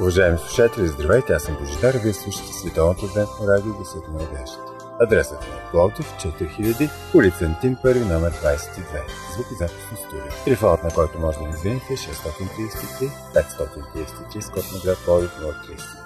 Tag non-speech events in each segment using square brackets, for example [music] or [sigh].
Уважаеми слушатели, здравейте, аз съм Божидар, вие слушате Световното адвентно радио Гъсът на надеждата. Адресът е Пловдив 4000, улица Антим 1, номер 22, звукозаписно студио. Телефонът на който може да ни извините е 633 533 с на град Пловдив 033.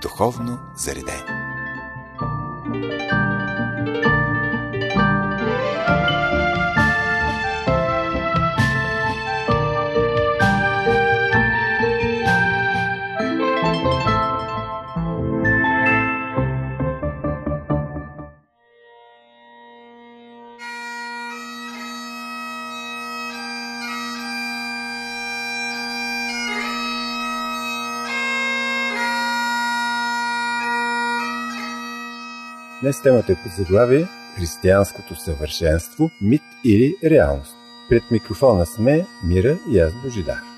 духовно заредени. Днес темата е под заглавие Християнското съвършенство, мит или реалност. Пред микрофона сме Мира и аз Божидар.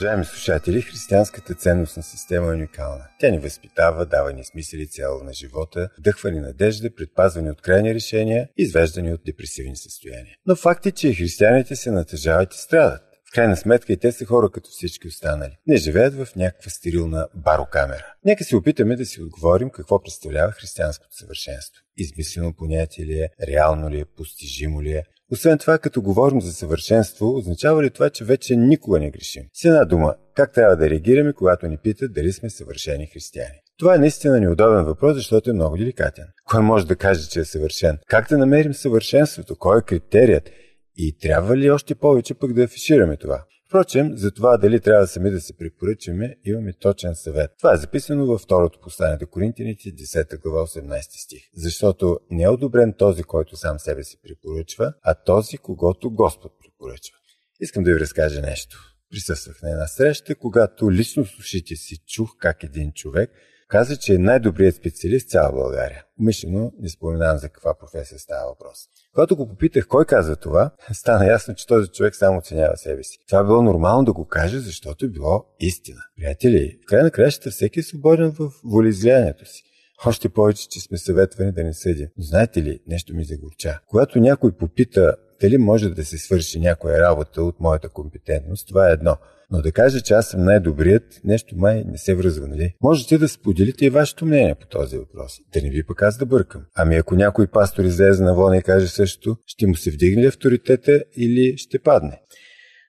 Уважаеми слушатели, християнската ценностна система е уникална. Тя ни възпитава, дава ни смисъл и цяло на живота, вдъхва ни надежда, предпазвани от крайни решения, извеждани от депресивни състояния. Но факт е, че християните се натъжават и страдат. Крайна сметка и те са хора като всички останали. Не живеят в някаква стерилна барокамера. Нека се опитаме да си отговорим какво представлява християнското съвършенство. Измислено понятие ли е, реално ли е, постижимо ли е, освен това, като говорим за съвършенство, означава ли това, че вече никога не грешим? С една дума, как трябва да реагираме, когато ни питат дали сме съвършени християни? Това е наистина неудобен въпрос, защото е много деликатен. Кой може да каже, че е съвършен? Как да намерим съвършенството? Кой е критерият? И трябва ли още повече пък да афишираме това? Впрочем, за това дали трябва сами да се препоръчаме, имаме точен съвет. Това е записано във второто послание до Коринтияните, 10 глава, 18 стих. Защото не е одобрен този, който сам себе си препоръчва, а този, когато Господ препоръчва. Искам да ви разкажа нещо. Присъствах на една среща, когато лично с ушите си чух как един човек каза, че е най-добрият специалист в цяла България. Умишлено не споменавам за каква професия става въпрос. Когато го попитах кой каза това, [laughs] стана ясно, че този човек само оценява себе си. Това било нормално да го каже, защото е било истина. Приятели, в край на краищата всеки е свободен в волеизлиянието си. Още повече, че сме съветвани да не съдим. Знаете ли, нещо ми загорча. Когато някой попита дали може да се свърши някоя работа от моята компетентност, това е едно. Но да кажа, че аз съм най-добрият, нещо май не се връзва, нали? Можете да споделите и вашето мнение по този въпрос. Да не ви пък аз да бъркам. Ами ако някой пастор излезе на вълна и каже също, ще му се вдигне ли авторитета или ще падне?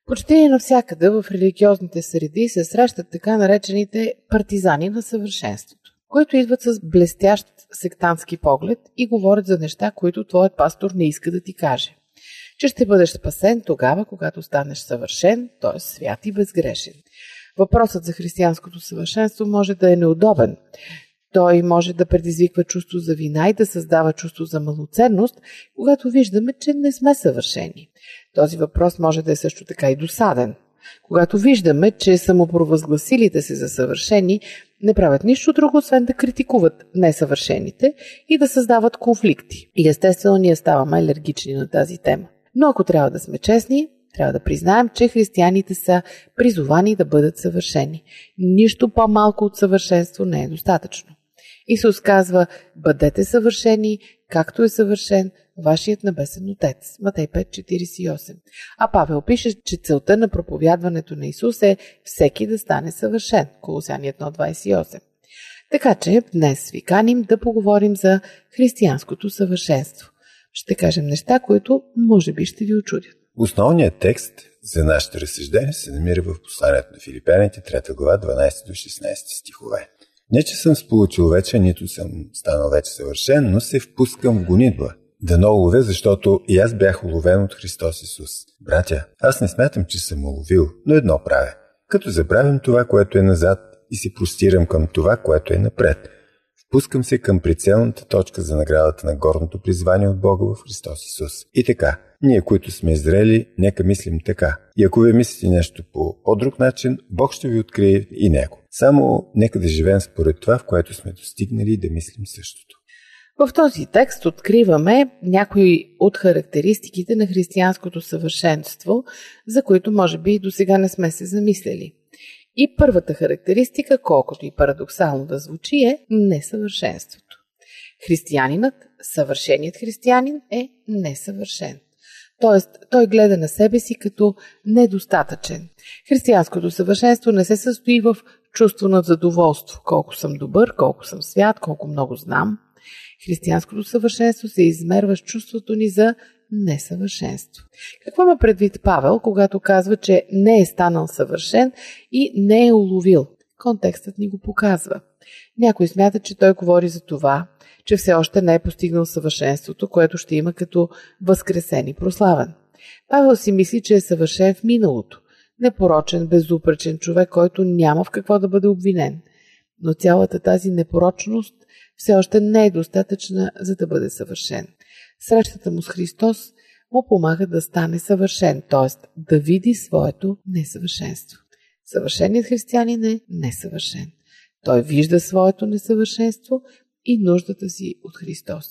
Почти навсякъде в религиозните среди се срещат така наречените партизани на съвършенството, които идват с блестящ сектантски поглед и говорят за неща, които твоят пастор не иска да ти каже че ще бъдеш спасен тогава, когато станеш съвършен, т.е. свят и безгрешен. Въпросът за християнското съвършенство може да е неудобен. Той може да предизвиква чувство за вина и да създава чувство за малоценност, когато виждаме, че не сме съвършени. Този въпрос може да е също така и досаден. Когато виждаме, че самопровъзгласилите се за съвършени не правят нищо друго, освен да критикуват несъвършените и да създават конфликти. И естествено ние ставаме алергични на тази тема. Но ако трябва да сме честни, трябва да признаем, че християните са призовани да бъдат съвършени. Нищо по-малко от съвършенство не е достатъчно. Исус казва, бъдете съвършени, както е съвършен вашият небесен Отец. Матей 5.48. А Павел пише, че целта на проповядването на Исус е всеки да стане съвършен. Колосяни 1.28. Така че днес ви каним да поговорим за християнското съвършенство. Ще кажем неща, които може би ще ви очудят. Основният текст за нашето разсъждение се намира в посланието на Филипяните, 3 глава, 12 до 16 стихове. Не, че съм сполучил вече, нито съм станал вече съвършен, но се впускам в гонитба. Да не уловя, защото и аз бях уловен от Христос Исус. Братя, аз не смятам, че съм уловил, но едно правя. Като забравям това, което е назад и се простирам към това, което е напред. Впускам се към прицелната точка за наградата на горното призвание от Бога в Христос Исус. И така, ние, които сме зрели, нека мислим така. И ако ви мислите нещо по по-друг начин, Бог ще ви открие и него. Само нека да живеем според това, в което сме достигнали и да мислим същото. В този текст откриваме някои от характеристиките на християнското съвършенство, за които може би до сега не сме се замислили. И първата характеристика, колкото и парадоксално да звучи, е несъвършенството. Християнинът, съвършеният християнин е несъвършен. Тоест, той гледа на себе си като недостатъчен. Християнското съвършенство не се състои в чувство на задоволство, колко съм добър, колко съм свят, колко много знам. Християнското съвършенство се измерва с чувството ни за несъвършенство. Какво ма предвид Павел, когато казва, че не е станал съвършен и не е уловил? Контекстът ни го показва. Някой смята, че той говори за това, че все още не е постигнал съвършенството, което ще има като възкресен и прославен. Павел си мисли, че е съвършен в миналото, непорочен, безупречен човек, който няма в какво да бъде обвинен. Но цялата тази непорочност все още не е достатъчна, за да бъде съвършен. Срещата му с Христос му помага да стане съвършен, т.е. да види своето несъвършенство. Съвършеният християнин е несъвършен. Той вижда своето несъвършенство и нуждата си от Христос.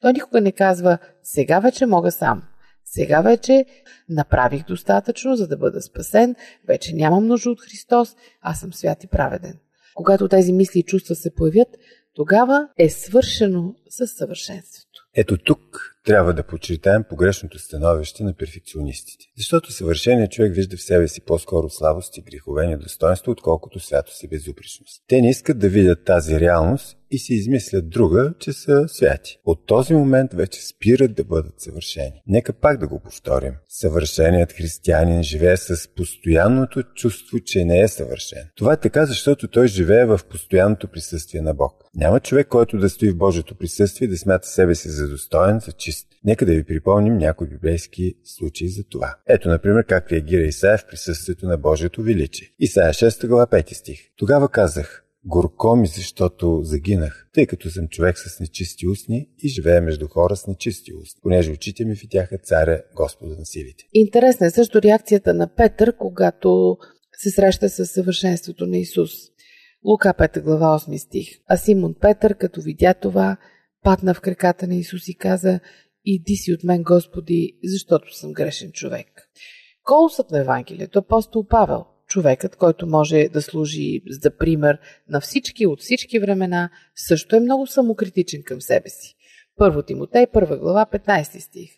Той никога не казва, сега вече мога сам. Сега вече направих достатъчно, за да бъда спасен, вече нямам нужда от Христос, аз съм свят и праведен. Когато тези мисли и чувства се появят, тогава е свършено със съвършенството. Ето тук трябва да подчертаем погрешното становище на перфекционистите. Защото съвършеният човек вижда в себе си по-скоро слабости, грехове, недостоинство, отколкото свято си безупречност. Те не искат да видят тази реалност и си измислят друга, че са святи. От този момент вече спират да бъдат съвършени. Нека пак да го повторим. Съвършеният християнин живее с постоянното чувство, че не е съвършен. Това е така, защото той живее в постоянното присъствие на Бог. Няма човек, който да стои в Божието присъствие и да смята себе си за достоен, за чист. Нека да ви припомним някои библейски случаи за това. Ето, например, как реагира Исаия в присъствието на Божието величие. Исаия 6 глава 5 стих. Тогава казах, Горко ми, защото загинах, тъй като съм човек с нечисти устни и живея между хора с нечисти устни, понеже очите ми видяха царя Господа на силите. Интересна е също реакцията на Петър, когато се среща с съвършенството на Исус. Лука 5 глава 8 стих. А Симон Петър, като видя това, падна в краката на Исус и каза Иди си от мен, Господи, защото съм грешен човек. Колосът на Евангелието апостол Павел, човекът, който може да служи за пример на всички от всички времена, също е много самокритичен към себе си. Първо Тимотей, първа глава, 15 стих.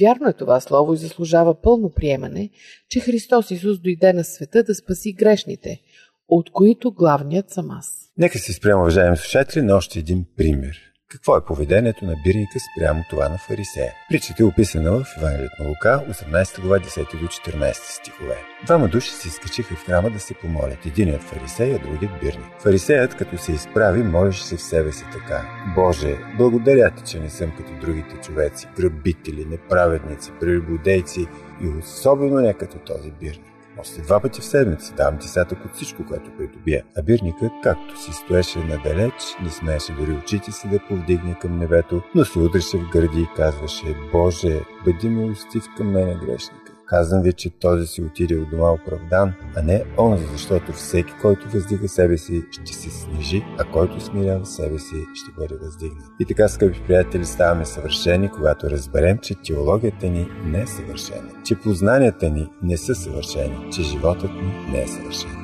Вярно е това слово и заслужава пълно приемане, че Христос Исус дойде на света да спаси грешните, от които главният съм аз. Нека се спрямо, уважаеми слушатели, на още един пример – какво е поведението на бирника спрямо това на фарисея? Причата е описана в Евангелието на Лука, 18 глава, 10 до 14 стихове. Двама души се изкачиха в храма да се помолят. Единият фарисей, а другият бирник. Фарисеят, като се изправи, молеше се в себе си така. Боже, благодаря ти, че не съм като другите човеци, грабители, неправедници, прелюбодейци и особено не като този бирник. Още два пъти в седмица давам десятък от всичко, което придобия. А бирникът, както си стоеше надалеч, не смееше дори очите си да повдигне към небето, но се удреше в гърди и казваше Боже, бъди милостив към мене грешника. Казвам ви, че този си отиде от дома оправдан, а не онзи, защото всеки, който въздига себе си, ще се снижи, а който смирява себе си, ще бъде въздигнат. И така, скъпи приятели, ставаме съвършени, когато разберем, че теологията ни не е съвършена, че познанията ни не са съвършени, че животът ни не е съвършен.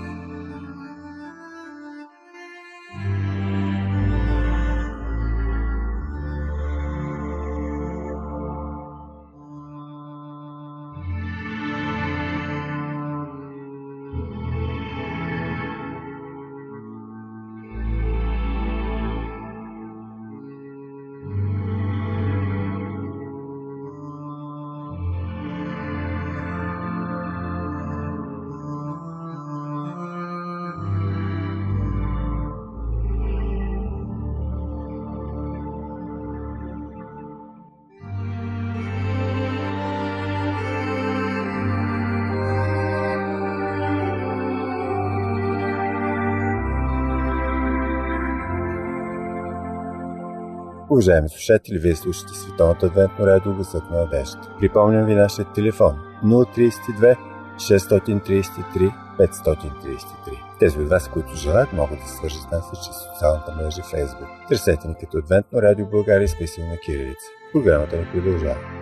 Уважаеми слушатели, вие слушате Световното адвентно радио Гласът на надежда. Припомням ви нашия телефон 032 633 533. Тези от вас, които желаят, могат да свържат с нас чрез социалната мрежа Facebook. Търсете ни като Адвентно радио България с на кирилица. Програмата ни продължава.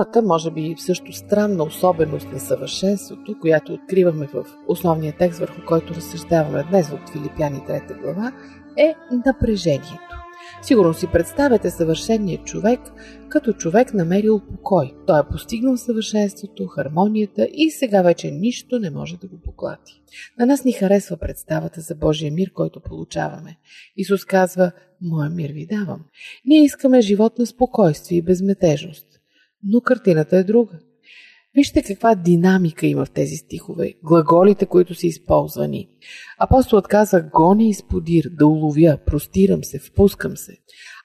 Втората, може би също странна особеност на съвършенството, която откриваме в основния текст, върху който разсъждаваме днес от Филипяни 3 глава, е напрежението. Сигурно си представяте съвършения човек като човек намерил покой. Той е постигнал съвършенството, хармонията и сега вече нищо не може да го поклати. На нас ни харесва представата за Божия мир, който получаваме. Исус казва, Моя мир ви давам. Ние искаме живот на спокойствие и безметежност но картината е друга. Вижте каква динамика има в тези стихове, глаголите, които са използвани. Апостолът каза гони и сподир, да уловя, простирам се, впускам се.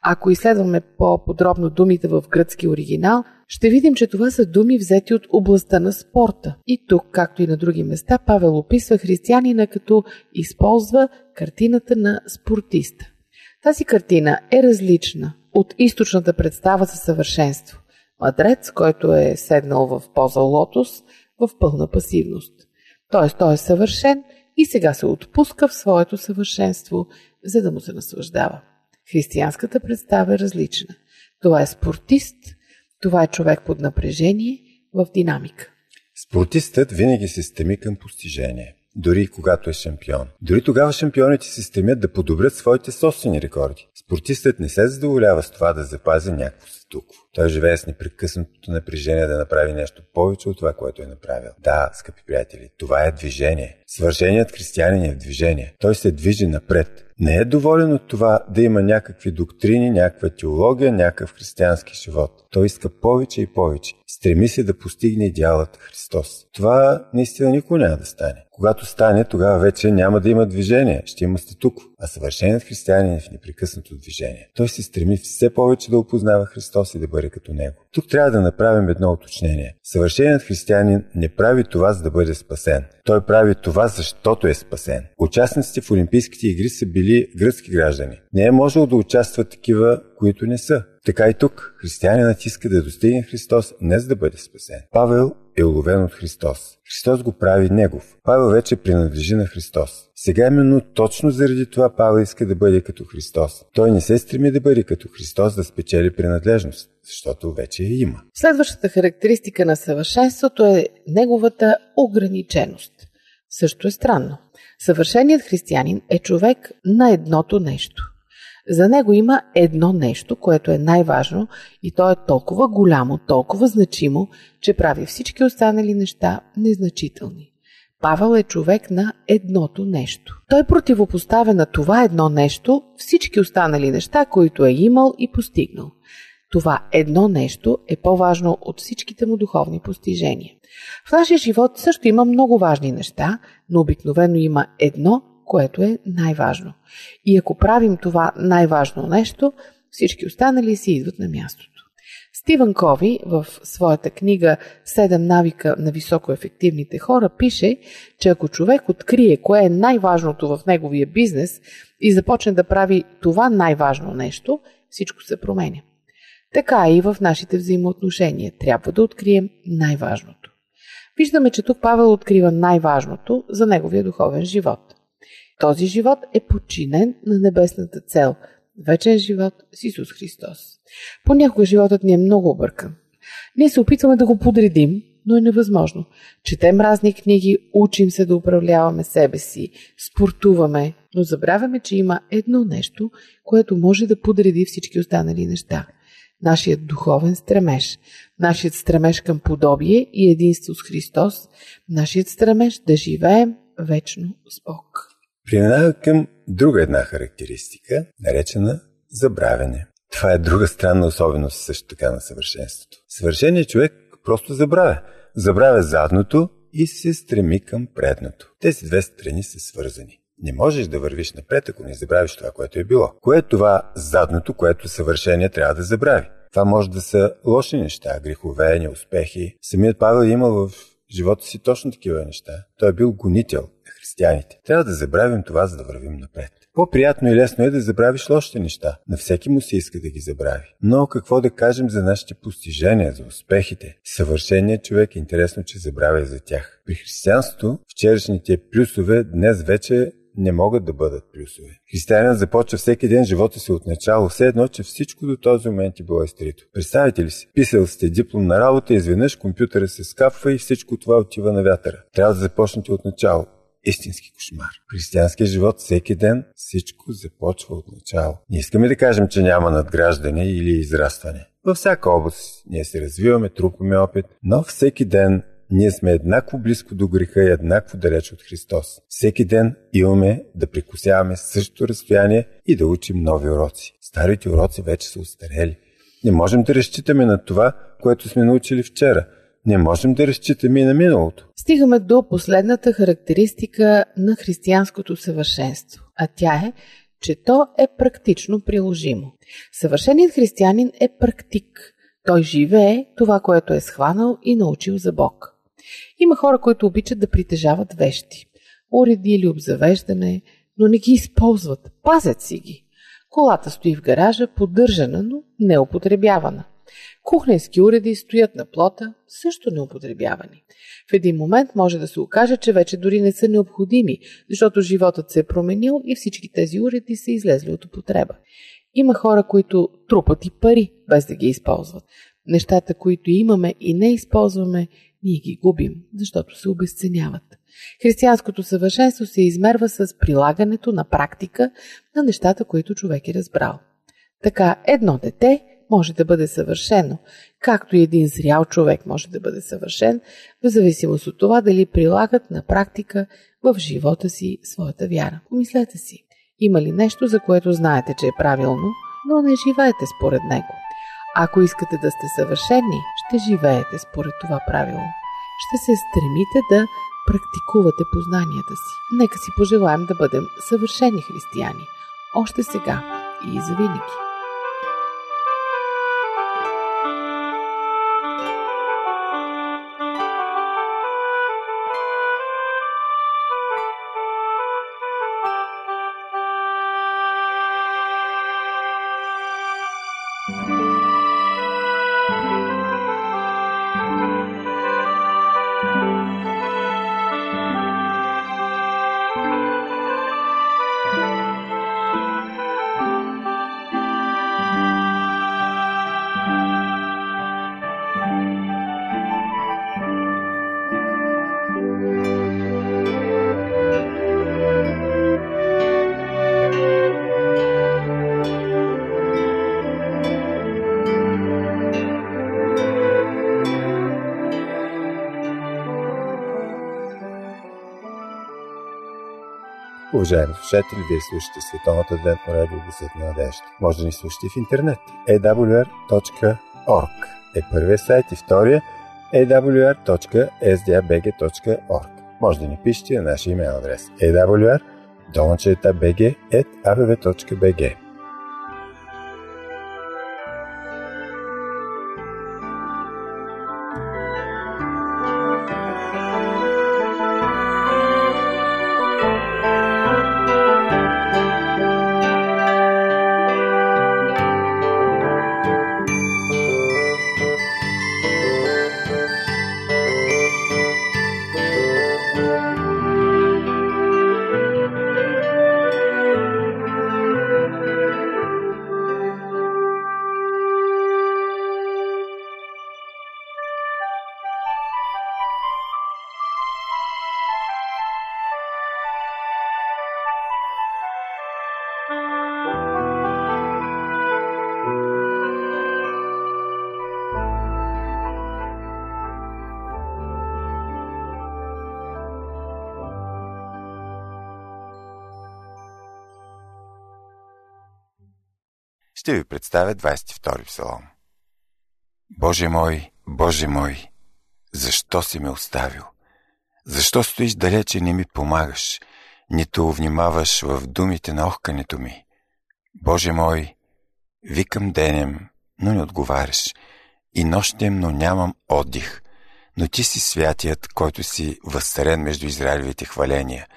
Ако изследваме по-подробно думите в гръцки оригинал, ще видим, че това са думи взети от областта на спорта. И тук, както и на други места, Павел описва християнина като използва картината на спортиста. Тази картина е различна от източната представа за съвършенство мадрец, който е седнал в поза лотос в пълна пасивност. Тоест, той е съвършен и сега се отпуска в своето съвършенство, за да му се наслаждава. Християнската представа е различна. Това е спортист, това е човек под напрежение в динамика. Спортистът винаги се стреми към постижение дори когато е шампион. Дори тогава шампионите се стремят да подобрят своите собствени рекорди. Спортистът не се задоволява с това да запази някакво статукво. Той живее с непрекъснатото напрежение да направи нещо повече от това, което е направил. Да, скъпи приятели, това е движение. Свърженият християнин е в движение. Той се движи напред. Не е доволен от това да има някакви доктрини, някаква теология, някакъв християнски живот. Той иска повече и повече. Стреми се да постигне идеалът Христос. Това наистина никога няма да стане. Когато стане, тогава вече няма да има движение, ще има статукво. А съвършеният християнин е в непрекъснато движение. Той се стреми все повече да опознава Христос и да бъде като Него. Тук трябва да направим едно уточнение. Съвършеният християнин не прави това, за да бъде спасен. Той прави това, защото е спасен. Участниците в Олимпийските игри са били гръцки граждани. Не е можело да участват такива, които не са. Така и тук. Християнинът иска да достигне Христос не за да бъде спасен. Павел е уловен от Христос. Христос го прави негов. Павел вече принадлежи на Христос. Сега именно точно заради това Павел иска да бъде като Христос. Той не се стреми да бъде като Христос да спечели принадлежност, защото вече я има. Следващата характеристика на съвършенството е неговата ограниченост. Също е странно. Съвършеният християнин е човек на едното нещо – за него има едно нещо, което е най-важно и то е толкова голямо, толкова значимо, че прави всички останали неща незначителни. Павел е човек на едното нещо. Той противопоставя на това едно нещо всички останали неща, които е имал и постигнал. Това едно нещо е по-важно от всичките му духовни постижения. В нашия живот също има много важни неща, но обикновено има едно, което е най-важно. И ако правим това най-важно нещо, всички останали си идват на мястото. Стивън Кови в своята книга Седем навика на високоефективните хора пише, че ако човек открие кое е най-важното в неговия бизнес и започне да прави това най-важно нещо, всичко се променя. Така и в нашите взаимоотношения трябва да открием най-важното. Виждаме, че тук Павел открива най-важното за неговия духовен живот. Този живот е подчинен на небесната цел – вечен живот с Исус Христос. Понякога животът ни е много объркан. Ние се опитваме да го подредим, но е невъзможно. Четем разни книги, учим се да управляваме себе си, спортуваме, но забравяме, че има едно нещо, което може да подреди всички останали неща. Нашият духовен стремеж, нашият стремеж към подобие и единство с Христос, нашият стремеж да живеем вечно с Бог. Преминава към друга една характеристика, наречена Забравяне. Това е друга странна особеност също така на съвършенството. Съвършеният човек просто забравя. Забравя задното и се стреми към предното. Тези две страни са свързани. Не можеш да вървиш напред, ако не забравиш това, което е било. Кое е това задното, което съвършение трябва да забрави? Това може да са лоши неща, грехове, неуспехи. Самият Павел е имал в живота си точно такива неща. Той е бил гонител християните. Трябва да забравим това, за да вървим напред. По-приятно и лесно е да забравиш лошите неща. На всеки му се иска да ги забрави. Но какво да кажем за нашите постижения, за успехите? Съвършеният човек е интересно, че забравя за тях. При християнството вчерашните плюсове днес вече не могат да бъдат плюсове. Християнин започва всеки ден живота си от начало, все едно, че всичко до този момент е било изтрито. Представете ли си? Писал сте диплом на работа, изведнъж компютъра се скапва и всичко това отива на вятъра. Трябва да започнете от начало истински кошмар. Християнския живот всеки ден всичко започва от начало. Не искаме да кажем, че няма надграждане или израстване. Във всяка област ние се развиваме, трупаме опит, но всеки ден ние сме еднакво близко до греха и еднакво далеч от Христос. Всеки ден имаме да прикосяваме същото разстояние и да учим нови уроци. Старите уроци вече са устарели. Не можем да разчитаме на това, което сме научили вчера. Не можем да разчитаме и на миналото. Стигаме до последната характеристика на християнското съвършенство, а тя е, че то е практично приложимо. Съвършеният християнин е практик. Той живее това, което е схванал и научил за Бог. Има хора, които обичат да притежават вещи. Уреди или обзавеждане, но не ги използват. Пазят си ги. Колата стои в гаража, поддържана, но неупотребявана. Кухненски уреди стоят на плота, също неупотребявани. В един момент може да се окаже, че вече дори не са необходими, защото животът се е променил и всички тези уреди са излезли от употреба. Има хора, които трупат и пари, без да ги използват. Нещата, които имаме и не използваме, ние ги губим, защото се обесценяват. Християнското съвършенство се измерва с прилагането на практика на нещата, които човек е разбрал. Така, едно дете може да бъде съвършено, както и един зрял човек може да бъде съвършен, в зависимост от това дали прилагат на практика в живота си своята вяра. Помислете си, има ли нещо, за което знаете, че е правилно, но не живеете според него? Ако искате да сте съвършени, ще живеете според това правило. Ще се стремите да практикувате познанията си. Нека си пожелаем да бъдем съвършени християни. Още сега и завинаги. Уважаеми слушатели, вие слушате Световната адвентна радио Гусът на надежда. Може да ни слушате в интернет. awr.org е първият сайт и втория awr.sdabg.org. Може да ни пишете на нашия имейл адрес awr.bg.abv.bg ще ви представя 22 псалом. Боже мой, Боже мой, защо си ме оставил? Защо стоиш далече и не ми помагаш, нито внимаваш в думите на охкането ми? Боже мой, викам денем, но не отговаряш, и нощем, но нямам отдих. Но ти си святият, който си възстарен между Израилевите хваления.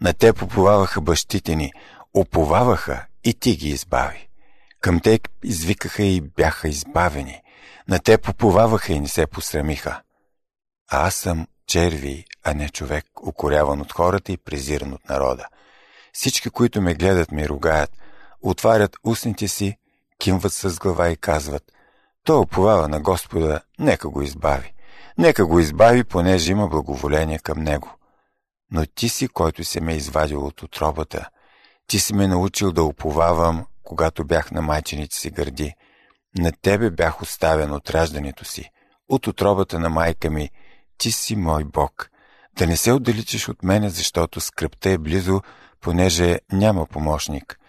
На те поповаваха бащите ни, оповаваха и ти ги избави. Към те извикаха и бяха избавени. На те поповаваха и не се посрамиха. А аз съм черви, а не човек, укоряван от хората и презиран от народа. Всички, които ме гледат, ми ругаят, отварят устните си, кимват с глава и казват, той оповава на Господа, нека го избави. Нека го избави, понеже има благоволение към него. Но ти си, който се ме извадил от отробата. Ти си ме научил да уповавам, когато бях на майчените си гърди. На тебе бях оставен от раждането си. От отробата на майка ми, ти си мой Бог. Да не се отдалечиш от мене, защото скръпта е близо, понеже няма помощник.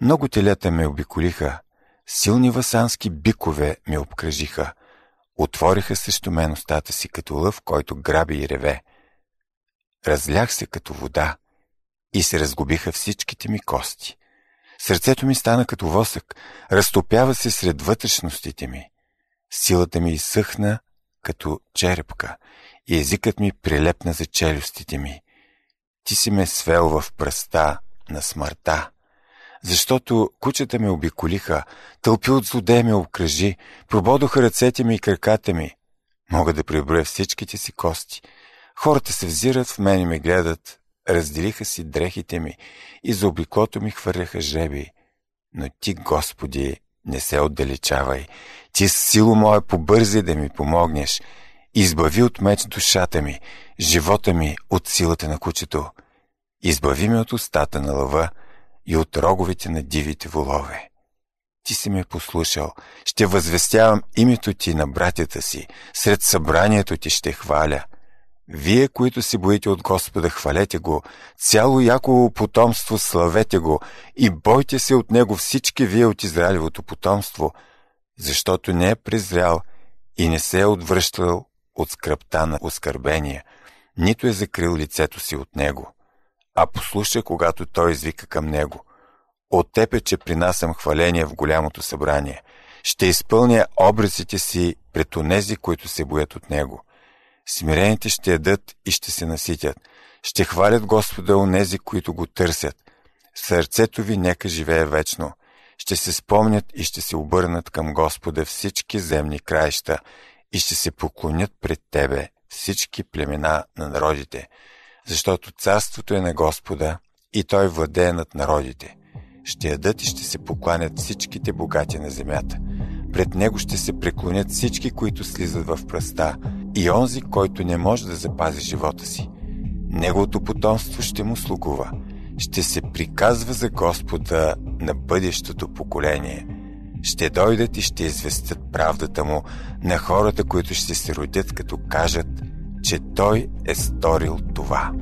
Много телета ме обиколиха, силни васански бикове ме обкръжиха, отвориха срещу мен устата си като лъв, който граби и реве. Разлях се като вода и се разгубиха всичките ми кости. Сърцето ми стана като восък, разтопява се сред вътрешностите ми. Силата ми изсъхна като черепка и езикът ми прилепна за челюстите ми. Ти си ме свел в пръста на смъртта. Защото кучета ме обиколиха, тълпи от злодея ме обкръжи, прободоха ръцете ми и краката ми. Мога да преброя всичките си кости. Хората се взират в мен и ме гледат, разделиха си дрехите ми и за обиклото ми хвърляха жеби. Но ти, Господи, не се отдалечавай. Ти с сило моя побързи да ми помогнеш. Избави от меч душата ми, живота ми от силата на кучето. Избави ме от устата на лъва и от роговете на дивите волове. Ти си ме послушал, ще възвестявам името ти на братята си, сред събранието ти ще хваля – вие, които се боите от Господа, хвалете го, цяло Яково потомство славете го и бойте се от него всички вие от Израилевото потомство, защото не е презрял и не се е отвръщал от скръпта на оскърбение, нито е закрил лицето си от него, а послуша, когато той извика към него. От теб е, че принасям хваление в голямото събрание. Ще изпълня образите си пред онези, които се боят от него. Смирените ще ядат и ще се наситят. Ще хвалят Господа онези, които го търсят. Сърцето ви нека живее вечно. Ще се спомнят и ще се обърнат към Господа всички земни краища и ще се поклонят пред Тебе всички племена на народите, защото царството е на Господа и Той владее над народите. Ще ядат и ще се покланят всичките богати на земята. Пред Него ще се преклонят всички, които слизат в пръста и онзи, който не може да запази живота си. Неговото потомство ще му слугува. Ще се приказва за Господа на бъдещото поколение. Ще дойдат и ще известят правдата му на хората, които ще се родят, като кажат, че той е сторил това.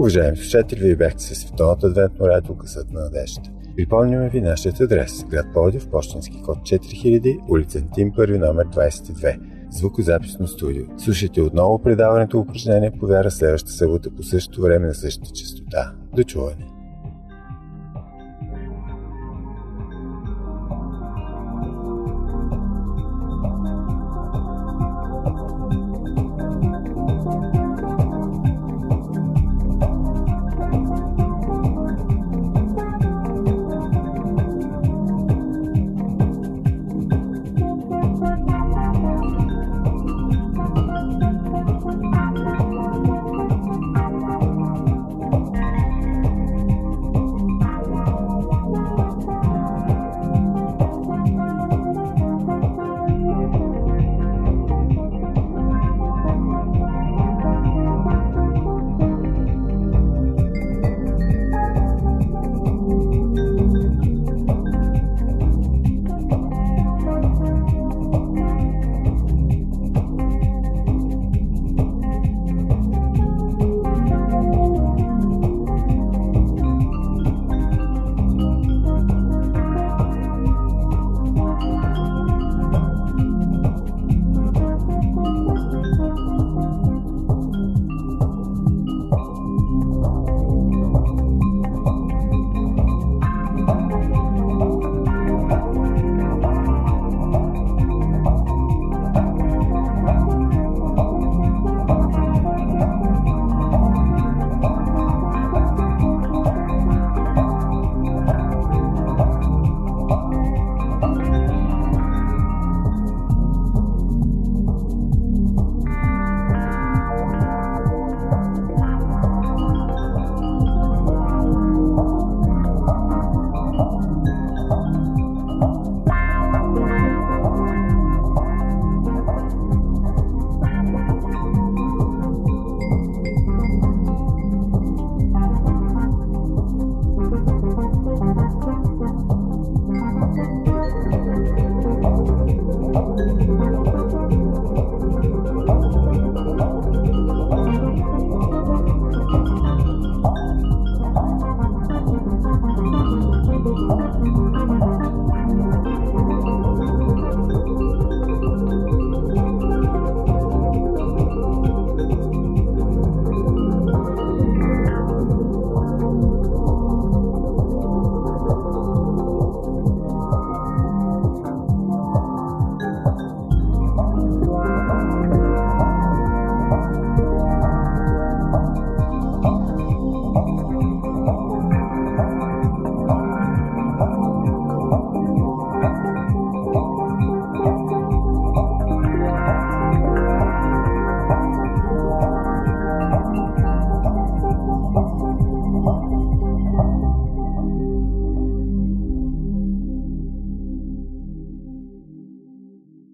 Уважаеми слушатели, вие бяхте с Световното адвентно радио Късът на надеждата. Припомняме ви нашия адрес. Град Пловдив, почтенски код 4000, улица Тим, първи номер 22. Звукозаписно студио. Слушайте отново предаването упражнение по вяра следващата събота по същото време на същата частота. До чуване!